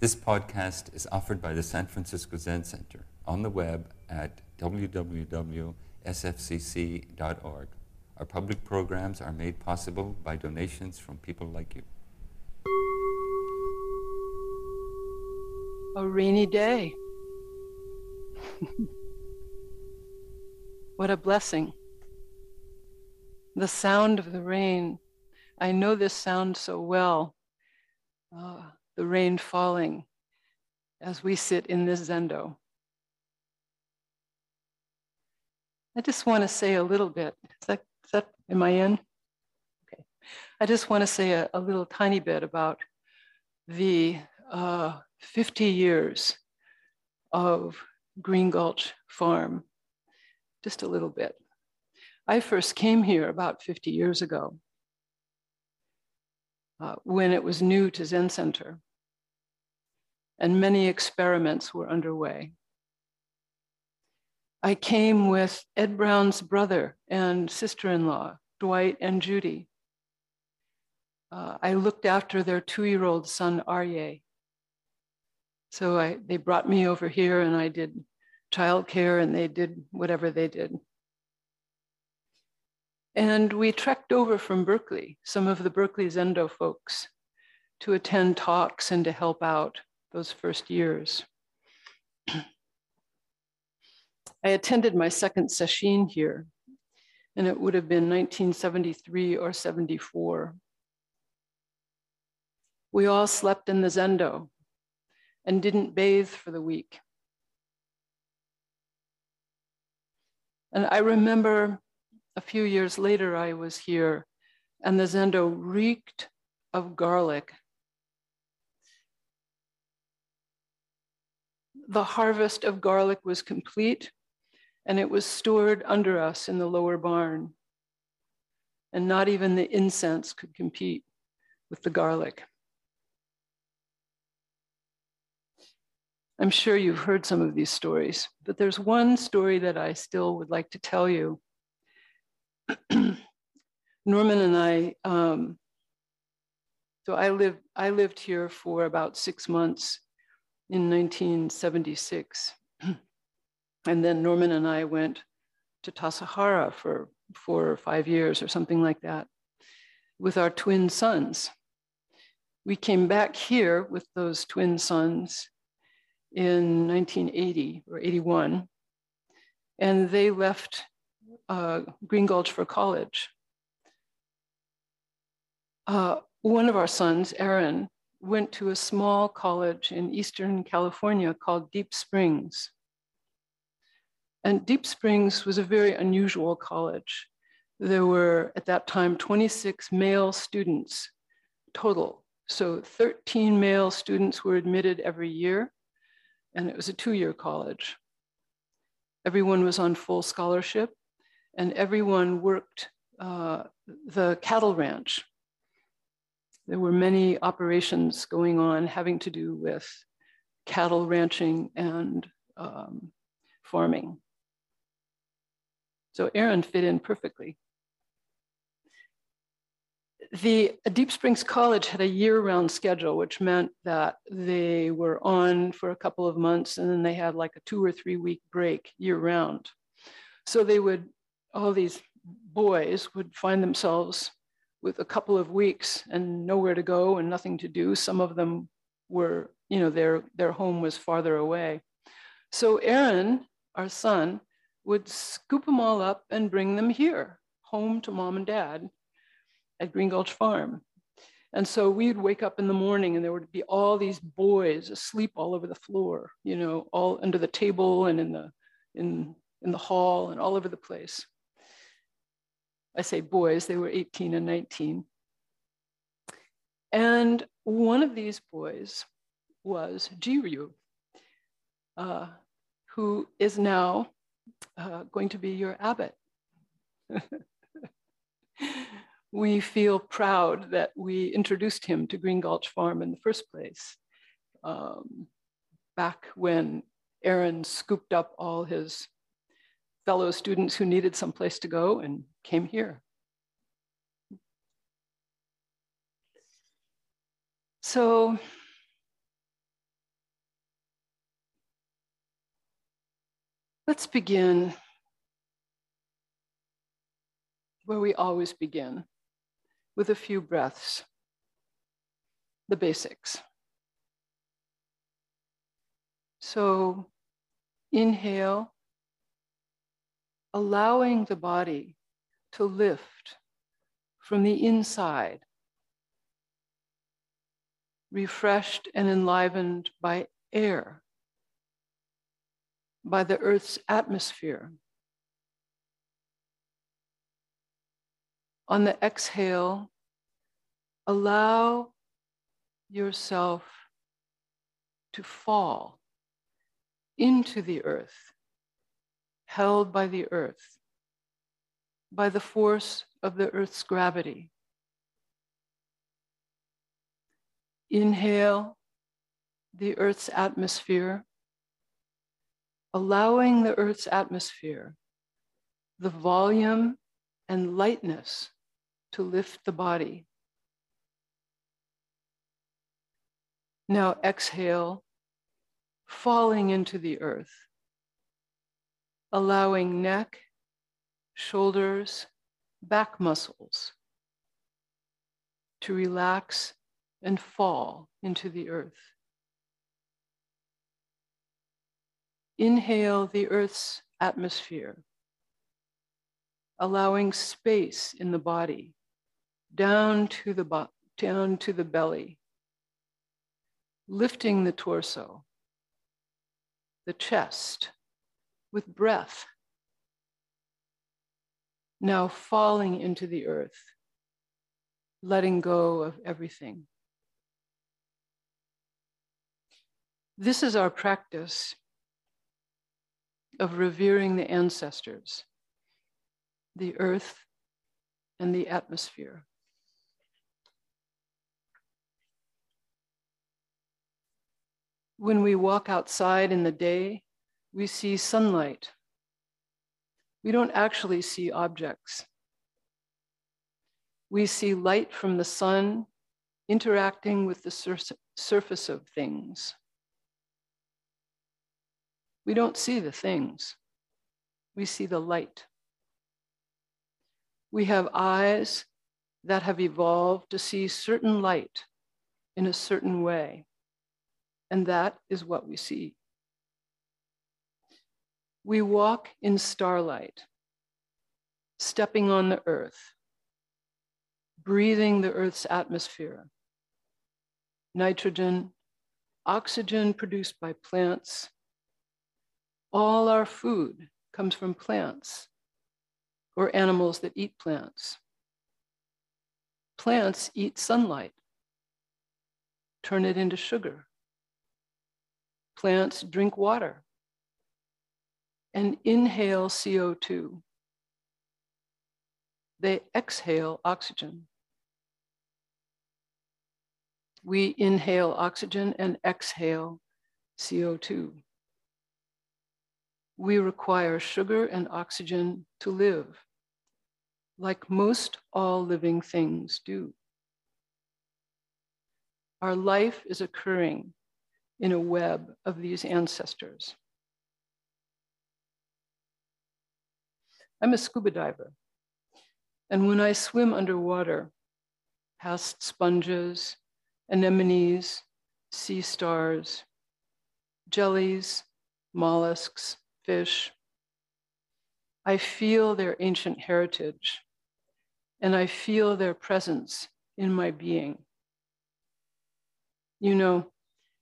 This podcast is offered by the San Francisco Zen Center on the web at www.sfzc.org. Our public programs are made possible by donations from people like you. A rainy day. what a blessing. The sound of the rain. I know this sound so well. Uh, the rain falling as we sit in this zendo. I just want to say a little bit. Is that, is that am I in? Okay. I just want to say a, a little tiny bit about the uh, 50 years of Green Gulch Farm. Just a little bit. I first came here about 50 years ago uh, when it was new to Zen Center and many experiments were underway. I came with Ed Brown's brother and sister in law, Dwight and Judy. Uh, I looked after their two year old son, Arye. So I, they brought me over here and I did childcare and they did whatever they did. And we trekked over from Berkeley, some of the Berkeley Zendo folks, to attend talks and to help out those first years. I attended my second sesshin here, and it would have been 1973 or 74. We all slept in the zendo and didn't bathe for the week. And I remember a few years later, I was here, and the zendo reeked of garlic the harvest of garlic was complete and it was stored under us in the lower barn. And not even the incense could compete with the garlic. I'm sure you've heard some of these stories, but there's one story that I still would like to tell you. Norman and I, um, so I lived, I lived here for about six months in 1976. and then Norman and I went to Tassajara for four or five years or something like that with our twin sons. We came back here with those twin sons in 1980 or 81, and they left uh, Green Gulch for college. Uh, one of our sons, Aaron, went to a small college in Eastern California called Deep Springs. And Deep Springs was a very unusual college. There were at that time 26 male students total. So 13 male students were admitted every year, and it was a two year college. Everyone was on full scholarship, and everyone worked uh, the cattle ranch there were many operations going on having to do with cattle ranching and um, farming. So Aaron fit in perfectly. The Deep Springs College had a year-round schedule, which meant that they were on for a couple of months and then they had like a two or three week break year-round. So they would, all these boys would find themselves with a couple of weeks and nowhere to go and nothing to do. Some of them were, you know, their, their home was farther away. So Aaron, our son, would scoop them all up and bring them here, home to mom and dad at Green Gulch Farm. And so we'd wake up in the morning and there would be all these boys asleep all over the floor, you know, all under the table and in the, in, in the hall and all over the place. I say boys, they were 18 and 19. And one of these boys was Jiryu, uh, who is now uh, going to be your abbot. we feel proud that we introduced him to Green Gulch Farm in the first place. Um, back when Aaron scooped up all his fellow students who needed some place to go and came here. So let's begin where we always begin with a few breaths, the basics. So inhale allowing the body to lift from the inside, refreshed and enlivened by air, by the earth's atmosphere. On the exhale, allow yourself to fall into the earth, held by the earth, by the force of the earth's gravity. Inhale the earth's atmosphere, allowing the earth's atmosphere the volume and lightness to lift the body. Now exhale, falling into the earth, allowing neck, shoulders, back muscles to relax and fall into the earth. Inhale the earth's atmosphere, allowing space in the body down to the, bo- down to the belly, lifting the torso, the chest with breath. Now falling into the earth, letting go of everything. This is our practice of revering the ancestors, the earth, and the atmosphere. When we walk outside in the day, we see sunlight. We don't actually see objects. We see light from the sun interacting with the sur- surface of things. We don't see the things, we see the light. We have eyes that have evolved to see certain light in a certain way. And that is what we see. We walk in starlight, stepping on the earth, breathing the earth's atmosphere, nitrogen, oxygen produced by plants. All our food comes from plants or animals that eat plants. Plants eat sunlight, turn it into sugar plants drink water and inhale CO2. They exhale oxygen. We inhale oxygen and exhale CO2. We require sugar and oxygen to live, like most all living things do. Our life is occurring in a web of these ancestors. I'm a scuba diver. And when I swim underwater, past sponges, anemones, sea stars, jellies, mollusks, fish, I feel their ancient heritage and I feel their presence in my being. You know,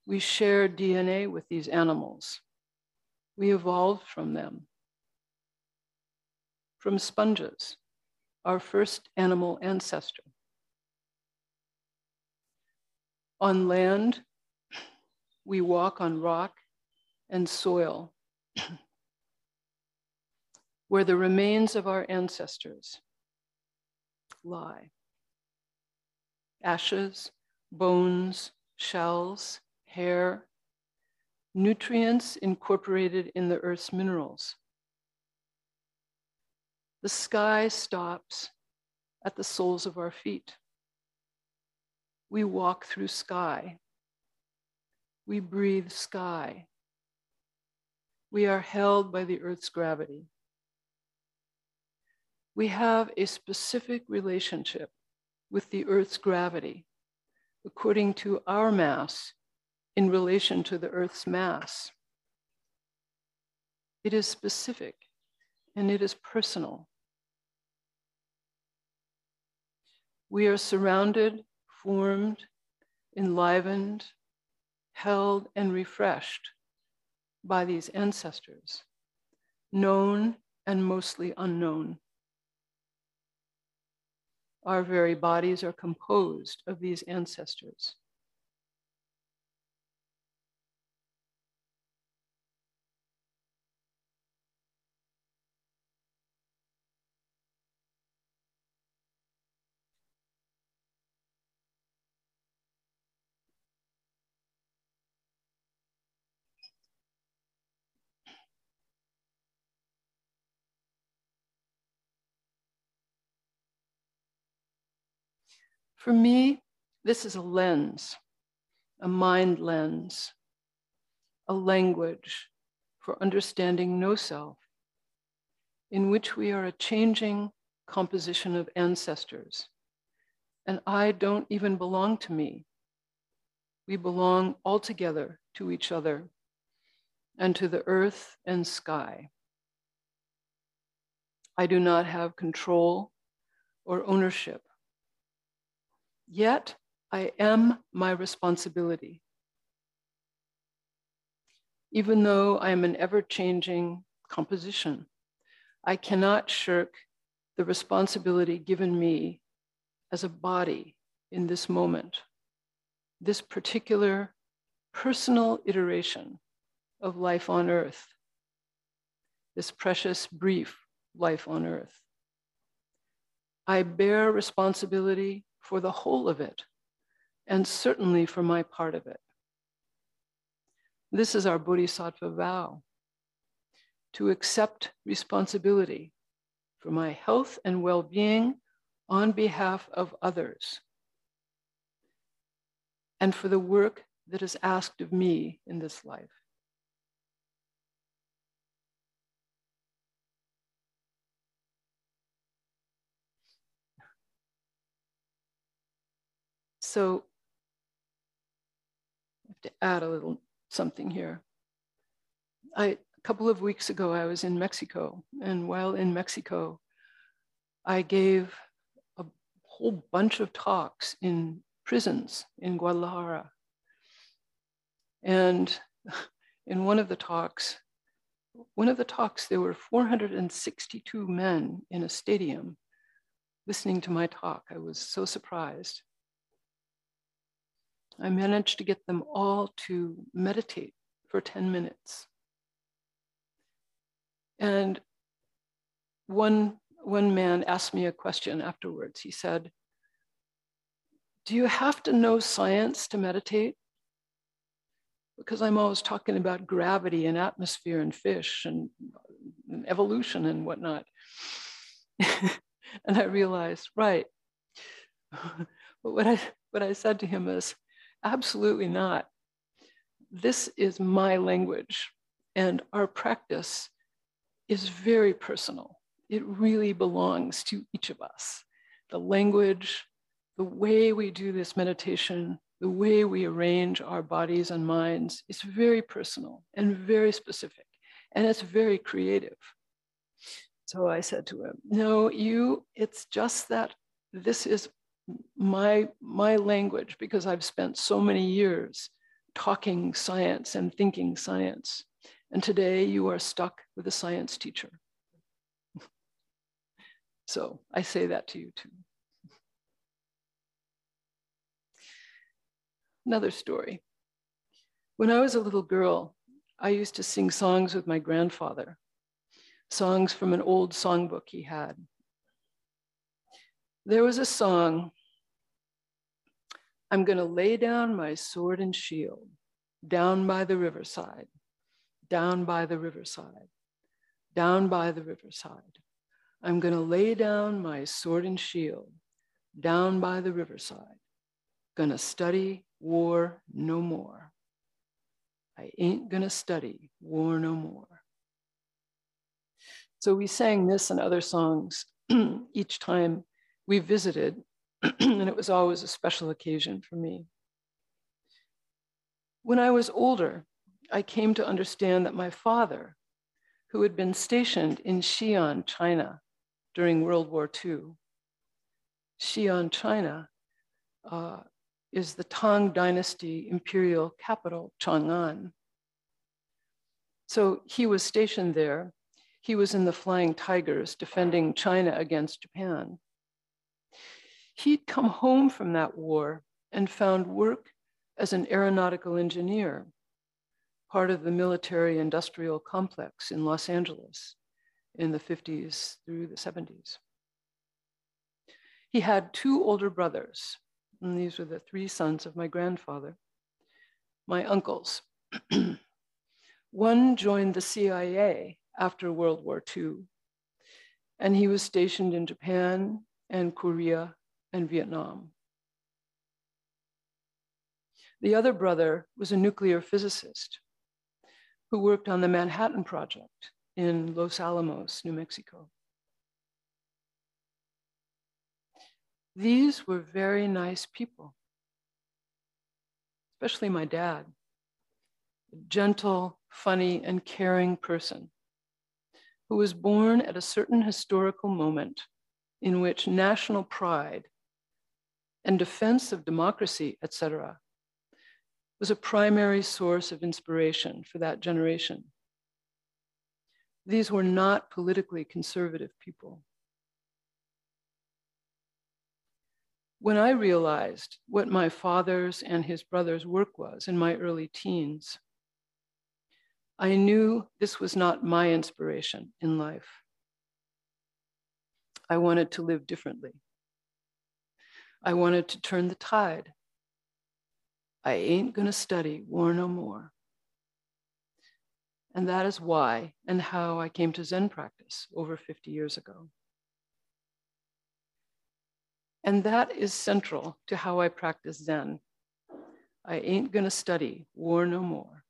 we share DNA with these animals. We evolved from them, from sponges, our first animal ancestor. On land, we walk on rock and soil, where the remains of our ancestors lie. Ashes, bones, shells, hair, nutrients incorporated in the earth's minerals. The sky stops at the soles of our feet. We walk through sky. We breathe sky. we are held by the Earth's gravity. We have a specific relationship with the Earth's gravity according to our mass in relation to the Earth's mass. It is specific and it is personal. We are surrounded, formed, enlivened, held, and refreshed by these ancestors, known and mostly unknown. Our very bodies are composed of these ancestors. For me, this is a lens, a mind lens, a language for understanding no self, in which we are a changing composition of ancestors. And I don't even belong to me. We belong altogether to each other and to the earth and sky. I do not have control or ownership Yet I am my responsibility. Even though I am an ever changing composition, I cannot shirk the responsibility given me as a body in this moment, this particular personal iteration of life on earth, this precious, brief life on earth. I bear responsibility for the whole of it, and certainly for my part of it. This is our Bodhisattva vow to accept responsibility for my health and well being on behalf of others, and for the work that is asked of me in this life. So I have to add a little something here. I, a couple of weeks ago, I was in Mexico, and while in Mexico, I gave a whole bunch of talks in prisons in Guadalajara. And in one of the talks, one of the talks, there were 462 men in a stadium listening to my talk. I was so surprised. I managed to get them all to meditate for 10 minutes. And one, one man asked me a question afterwards. He said, Do you have to know science to meditate? Because I'm always talking about gravity and atmosphere and fish and, and evolution and whatnot. and I realized, right. but what I, what I said to him is, Absolutely not. This is my language, and our practice is very personal. It really belongs to each of us. The language, the way we do this meditation, the way we arrange our bodies and minds is very personal and very specific, and it's very creative. So I said to him, No, you, it's just that this is my my language because I've spent so many years talking science and thinking science. And today you are stuck with a science teacher. so I say that to you too. Another story. When I was a little girl, I used to sing songs with my grandfather, songs from an old songbook he had. There was a song I'm going to lay down my sword and shield down by the riverside, down by the riverside, down by the riverside. I'm going to lay down my sword and shield down by the riverside. Gonna study war no more. I ain't gonna study war no more. So we sang this and other songs each time we visited, and it was always a special occasion for me. When I was older, I came to understand that my father, who had been stationed in Xi'an, China during World War II, Xi'an, China, uh, is the Tang Dynasty imperial capital, Chang'an. So he was stationed there. He was in the Flying Tigers defending China against Japan. He'd come home from that war and found work as an aeronautical engineer, part of the military industrial complex in Los Angeles in the 50s through the 70s. He had two older brothers, and these were the three sons of my grandfather, my uncles. One joined the CIA after World War II, and he was stationed in Japan and Korea and Vietnam. The other brother was a nuclear physicist who worked on the Manhattan Project in Los Alamos, New Mexico. These were very nice people, especially my dad, a gentle, funny, and caring person who was born at a certain historical moment in which national pride and defense of democracy, etc., was a primary source of inspiration for that generation. These were not politically conservative people. When I realized what my father's and his brother's work was in my early teens, I knew this was not my inspiration in life. I wanted to live differently. I wanted to turn the tide. I ain't gonna study war no more. And that is why and how I came to Zen practice over 50 years ago. And that is central to how I practice Zen. I ain't gonna study war no more.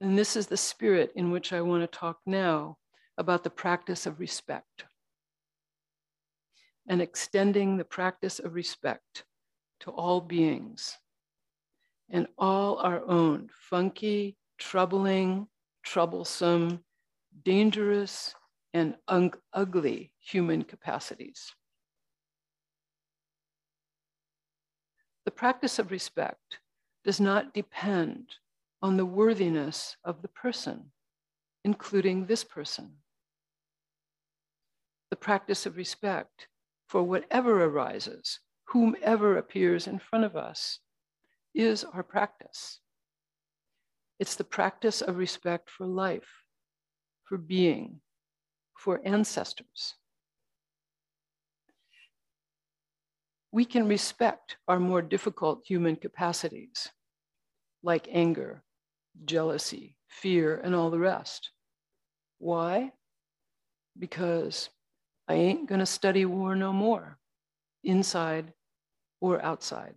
And this is the spirit in which I want to talk now about the practice of respect and extending the practice of respect to all beings and all our own funky, troubling, troublesome, dangerous, and ugly human capacities. The practice of respect does not depend on the worthiness of the person, including this person. The practice of respect for whatever arises, whomever appears in front of us, is our practice. It's the practice of respect for life, for being, for ancestors. We can respect our more difficult human capacities, like anger, jealousy, fear, and all the rest. Why? Because I ain't gonna study war no more, inside or outside.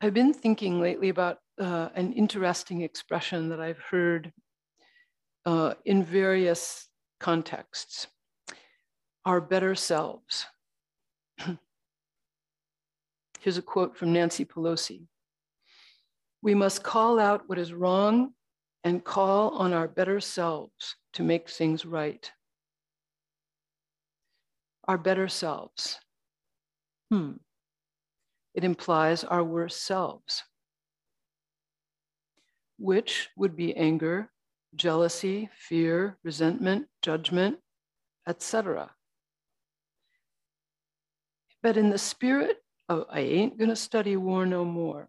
I've been thinking lately about uh, an interesting expression that I've heard uh, in various contexts our better selves. Here's a quote from Nancy Pelosi we must call out what is wrong and call on our better selves to make things right. Our better selves. Hmm. It implies our worst selves, which would be anger, jealousy, fear, resentment, judgment, etc. But in the spirit of I ain't gonna study war no more,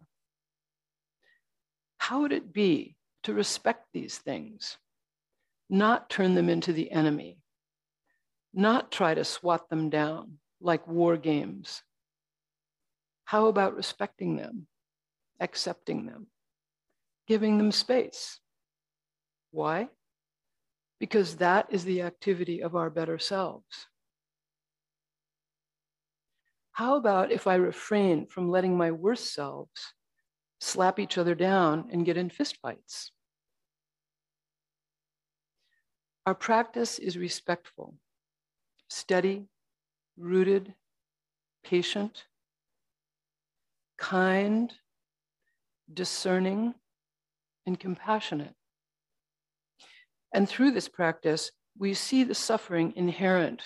how would it be to respect these things, not turn them into the enemy, not try to swat them down like war games? How about respecting them, accepting them, giving them space? Why? Because that is the activity of our better selves. How about if I refrain from letting my worst selves slap each other down, and get in fistfights. Our practice is respectful, steady, rooted, patient, kind, discerning, and compassionate. And through this practice, we see the suffering inherent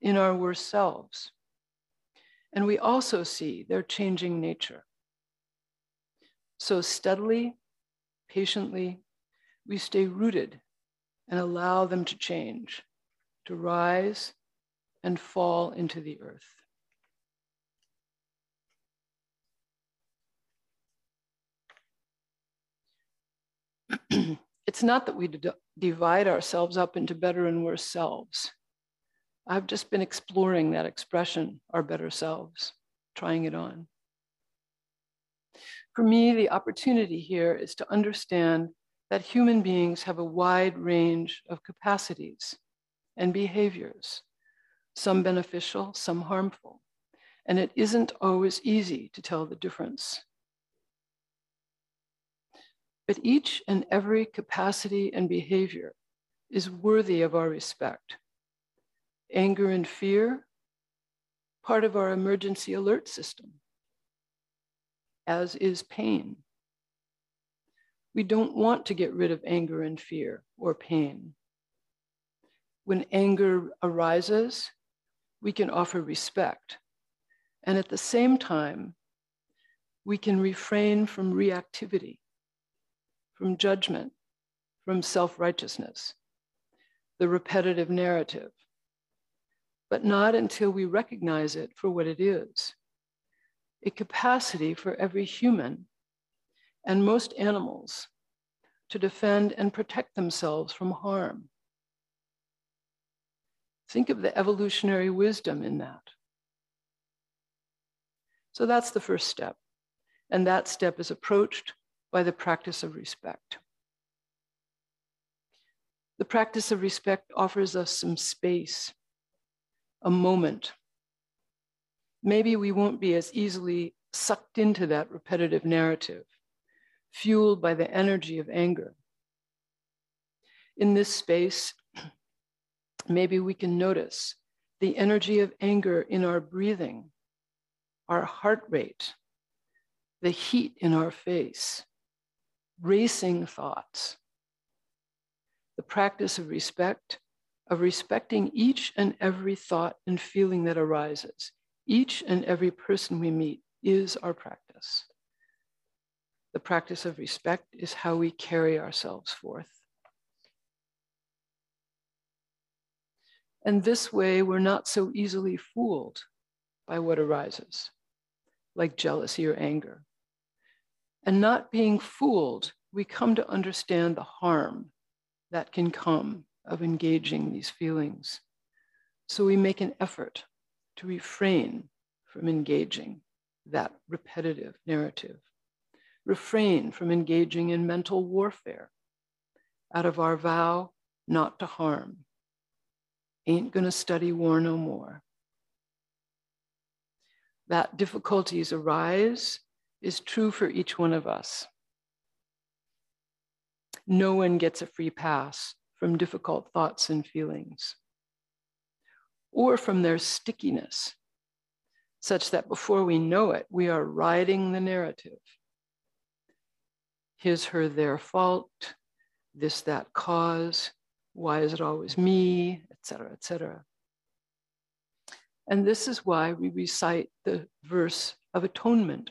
in our worst selves. And we also see their changing nature. So steadily, patiently, we stay rooted and allow them to change, to rise and fall into the earth. it's not that we d- divide ourselves up into better and worse selves. I've just been exploring that expression, our better selves, trying it on. For me, the opportunity here is to understand that human beings have a wide range of capacities and behaviors, some beneficial, some harmful. And it isn't always easy to tell the difference. But each and every capacity and behavior is worthy of our respect. Anger and fear, part of our emergency alert system, as is pain. We don't want to get rid of anger and fear or pain. When anger arises, we can offer respect. And at the same time, we can refrain from reactivity from judgment, from self righteousness, the repetitive narrative, but not until we recognize it for what it is a capacity for every human and most animals to defend and protect themselves from harm. Think of the evolutionary wisdom in that. So that's the first step. And that step is approached by the practice of respect. The practice of respect offers us some space, a moment. Maybe we won't be as easily sucked into that repetitive narrative, fueled by the energy of anger. In this space, maybe we can notice the energy of anger in our breathing, our heart rate, the heat in our face, racing thoughts. The practice of respect, of respecting each and every thought and feeling that arises. Each and every person we meet is our practice. The practice of respect is how we carry ourselves forth. And this way, we're not so easily fooled by what arises, like jealousy or anger. And not being fooled, we come to understand the harm that can come of engaging these feelings. So we make an effort to refrain from engaging that repetitive narrative, refrain from engaging in mental warfare out of our vow not to harm. Ain't gonna study war no more. That difficulties arise is true for each one of us. No one gets a free pass from difficult thoughts and feelings or from their stickiness, such that before we know it, we are riding the narrative. His, her, their fault, this, that cause, why is it always me, etc., etc. And this is why we recite the verse of atonement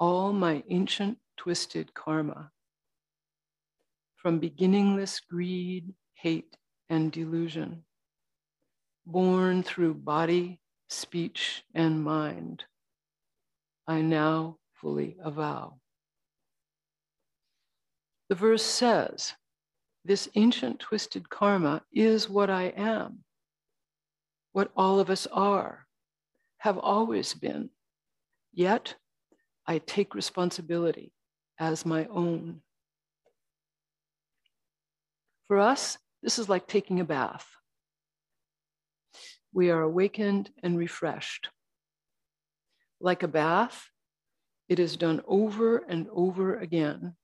all my ancient twisted karma from beginningless greed, hate, and delusion, born through body, speech, and mind, I now fully avow. The verse says, This ancient twisted karma is what I am, what all of us are, have always been. Yet I take responsibility as my own. For us, this is like taking a bath. We are awakened and refreshed. Like a bath, It is done over and over again.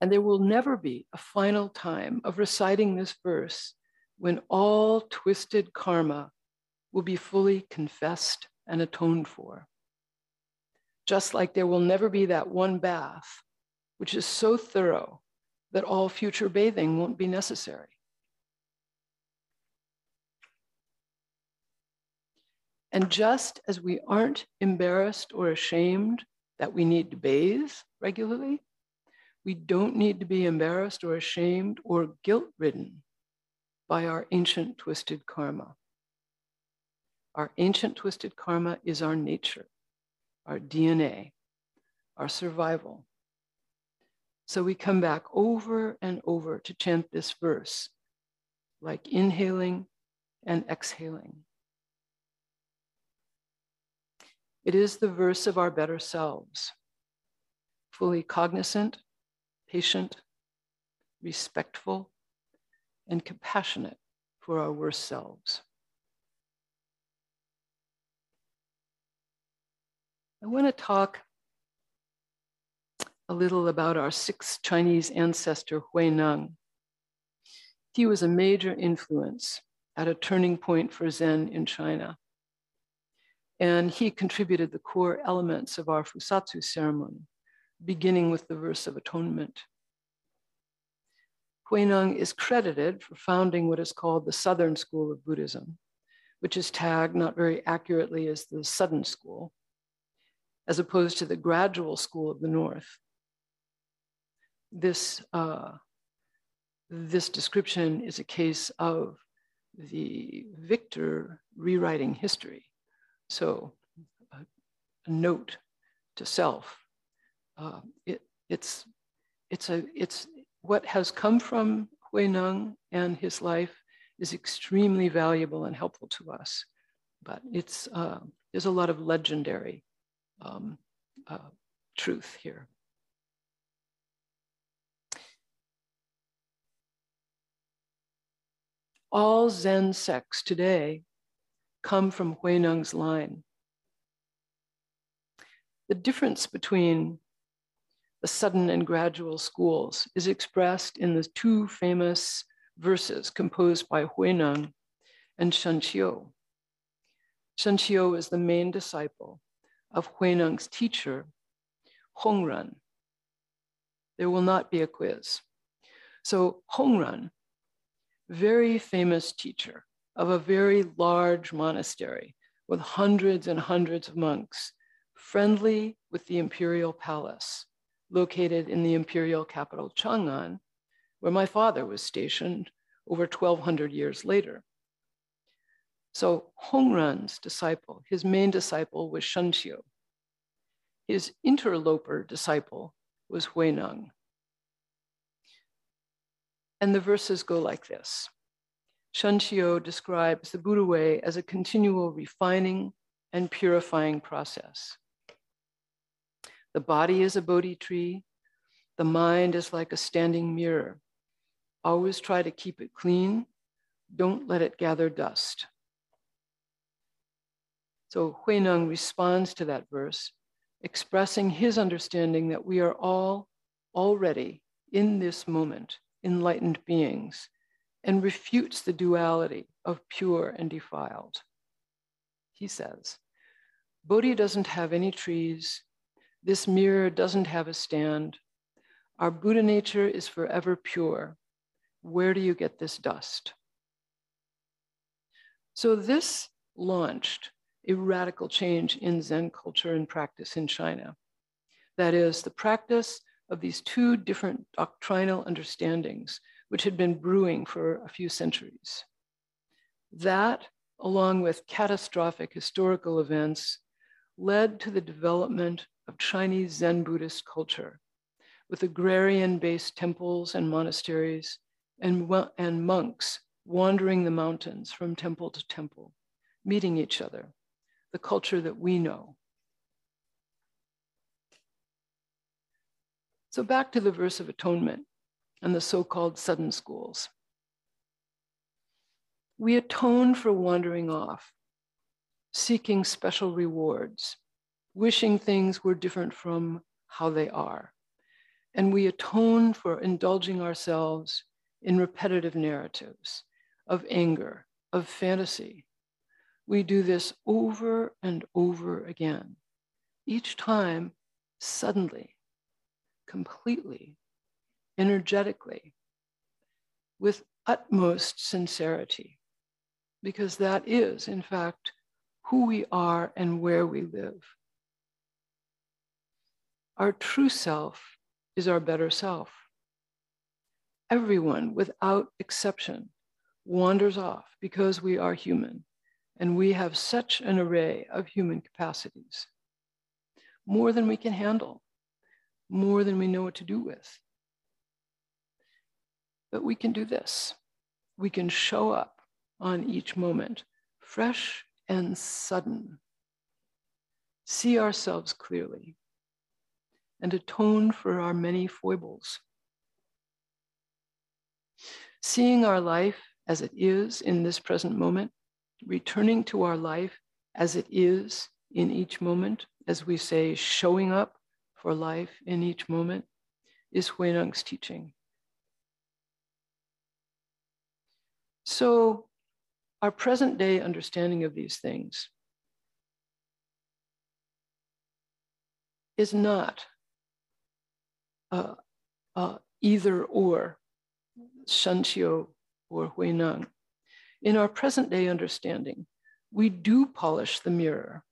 And there will never be a final time of reciting this verse when all twisted karma will be fully confessed and atoned for. Just like there will never be that one bath, which is so thorough that all future bathing won't be necessary. And just as we aren't embarrassed or ashamed that we need to bathe regularly, we don't need to be embarrassed or ashamed or guilt ridden by our ancient twisted karma. Our ancient twisted karma is our nature, our DNA, our survival. So we come back over and over to chant this verse, like inhaling and exhaling. It is the verse of our better selves, fully cognizant, patient, respectful, and compassionate for our worst selves. I want to talk a little about our sixth Chinese ancestor, Hui Huineng. He was a major influence at a turning point for Zen in China. And he contributed the core elements of our Fusatsu ceremony, beginning with the verse of atonement. Huineng is credited for founding what is called the Southern School of Buddhism, which is tagged not very accurately as the Sudden School, as opposed to the Gradual School of the North. This, uh, this description is a case of the victor rewriting history so a, a note to self. Uh, it, it's, it's, a, it's what has come from Huineng and his life is extremely valuable and helpful to us. But it's, uh, there's a lot of legendary um, uh, truth here. All Zen sects today come from Huineng's line. The difference between the sudden and gradual schools is expressed in the two famous verses composed by Huineng and Shenxiu. Shenxiu is the main disciple of Huineng's teacher, Hongren. There will not be a quiz. So Hongren, very famous teacher, of a very large monastery with hundreds and hundreds of monks, friendly with the imperial palace, located in the imperial capital Chang'an, where my father was stationed over 1200 years later. So Hongren's disciple, his main disciple was Shenxiu. His interloper disciple was Huineng. And the verses go like this. Shenxiu describes the Buddha way as a continual refining and purifying process. The body is a Bodhi tree. The mind is like a standing mirror. Always try to keep it clean. Don't let it gather dust. So Huineng responds to that verse, expressing his understanding that we are all already in this moment enlightened beings and refutes the duality of pure and defiled. He says, Bodhi doesn't have any trees. This mirror doesn't have a stand. Our Buddha nature is forever pure. Where do you get this dust? So, this launched a radical change in Zen culture and practice in China. That is, the practice of these two different doctrinal understandings which had been brewing for a few centuries. That, along with catastrophic historical events, led to the development of Chinese Zen Buddhist culture, with agrarian based temples and monasteries and, and monks wandering the mountains from temple to temple, meeting each other, the culture that we know. So, back to the verse of atonement and the so called sudden schools. We atone for wandering off, seeking special rewards, wishing things were different from how they are. And we atone for indulging ourselves in repetitive narratives of anger, of fantasy. We do this over and over again, each time suddenly, completely, energetically, with utmost sincerity, because that is, in fact, who we are and where we live. Our true self is our better self. Everyone, without exception, wanders off because we are human and we have such an array of human capacities, more than we can handle, more than we know what to do with. But we can do this. We can show up on each moment, fresh and sudden. See ourselves clearly and atone for our many foibles. Seeing our life as it is in this present moment, returning to our life as it is in each moment, as we say, showing up for life in each moment, is Huineng's teaching. So, our present day understanding of these things is not uh, uh, either or, Shenxiu or Huineng. In our present day understanding, we do polish the mirror,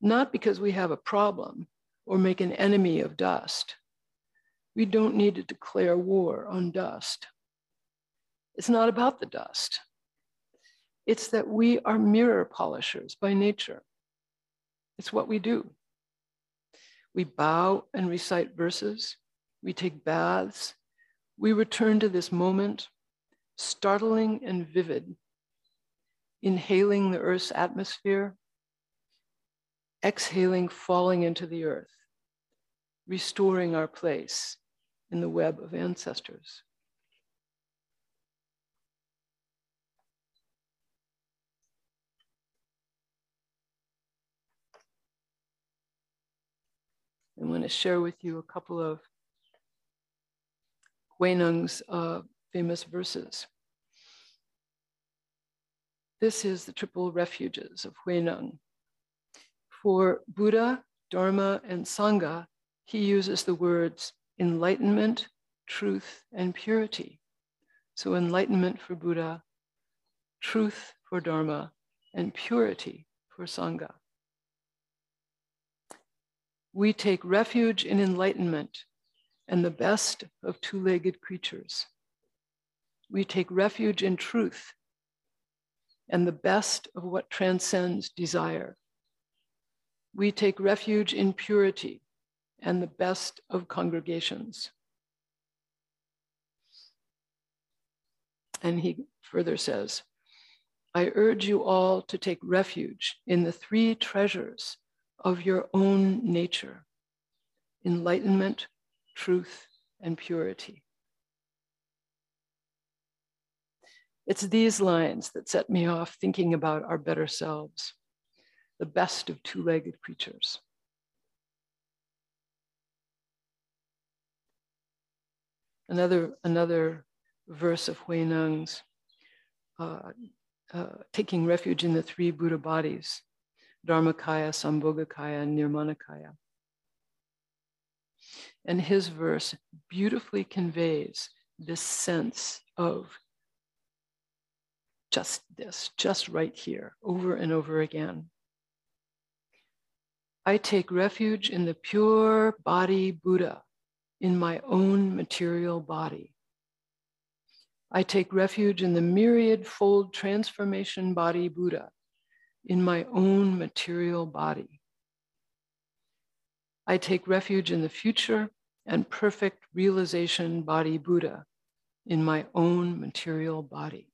not because we have a problem or make an enemy of dust. We don't need to declare war on dust. It's not about the dust. It's that we are mirror polishers by nature. It's what we do. We bow and recite verses. We take baths. We return to this moment, startling and vivid, inhaling the earth's atmosphere, exhaling, falling into the earth, restoring our place in the web of ancestors. I want to share with you a couple of Huineng's uh, famous verses. This is the triple refuges of Huineng. For Buddha, Dharma, and Sangha, he uses the words enlightenment, truth, and purity. So, enlightenment for Buddha, truth for Dharma, and purity for Sangha. We take refuge in enlightenment and the best of two legged creatures. We take refuge in truth and the best of what transcends desire. We take refuge in purity and the best of congregations. And he further says, I urge you all to take refuge in the three treasures of your own nature enlightenment, truth, and purity. It's these lines that set me off thinking about our better selves, the best of two legged creatures. Another, another verse of Huineng's, uh, uh, taking refuge in the three Buddha bodies, Dharmakaya, Sambhogakaya, and Nirmanakaya. And his verse beautifully conveys this sense of just this, just right here, over and over again. I take refuge in the pure body Buddha, in my own material body. I take refuge in the myriad fold transformation body Buddha, in my own material body. I take refuge in the future and perfect realization body Buddha in my own material body.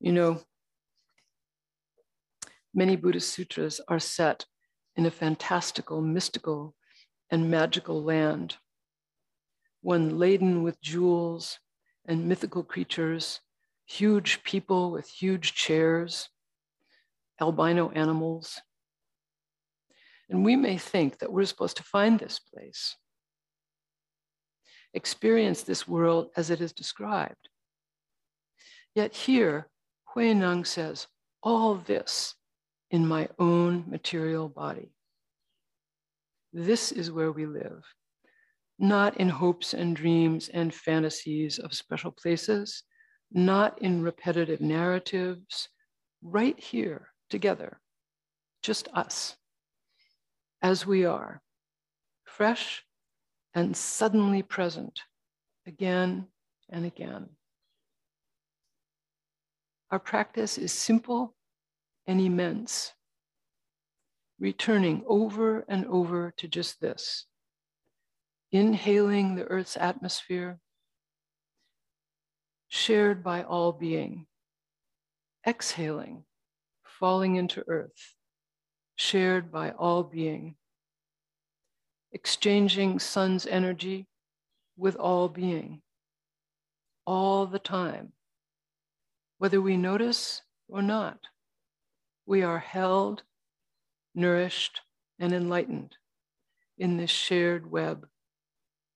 You know, many Buddhist sutras are set in a fantastical, mystical, and magical land one laden with jewels and mythical creatures huge people with huge chairs, albino animals. And we may think that we're supposed to find this place, experience this world as it is described. Yet here, Huineng says, all this in my own material body. This is where we live, not in hopes and dreams and fantasies of special places, not in repetitive narratives, right here together, just us, as we are, fresh and suddenly present again and again. Our practice is simple and immense, returning over and over to just this inhaling the earth's atmosphere, shared by all being, exhaling, falling into earth, shared by all being, exchanging sun's energy with all being, all the time, whether we notice or not we are held, nourished, and enlightened in this shared web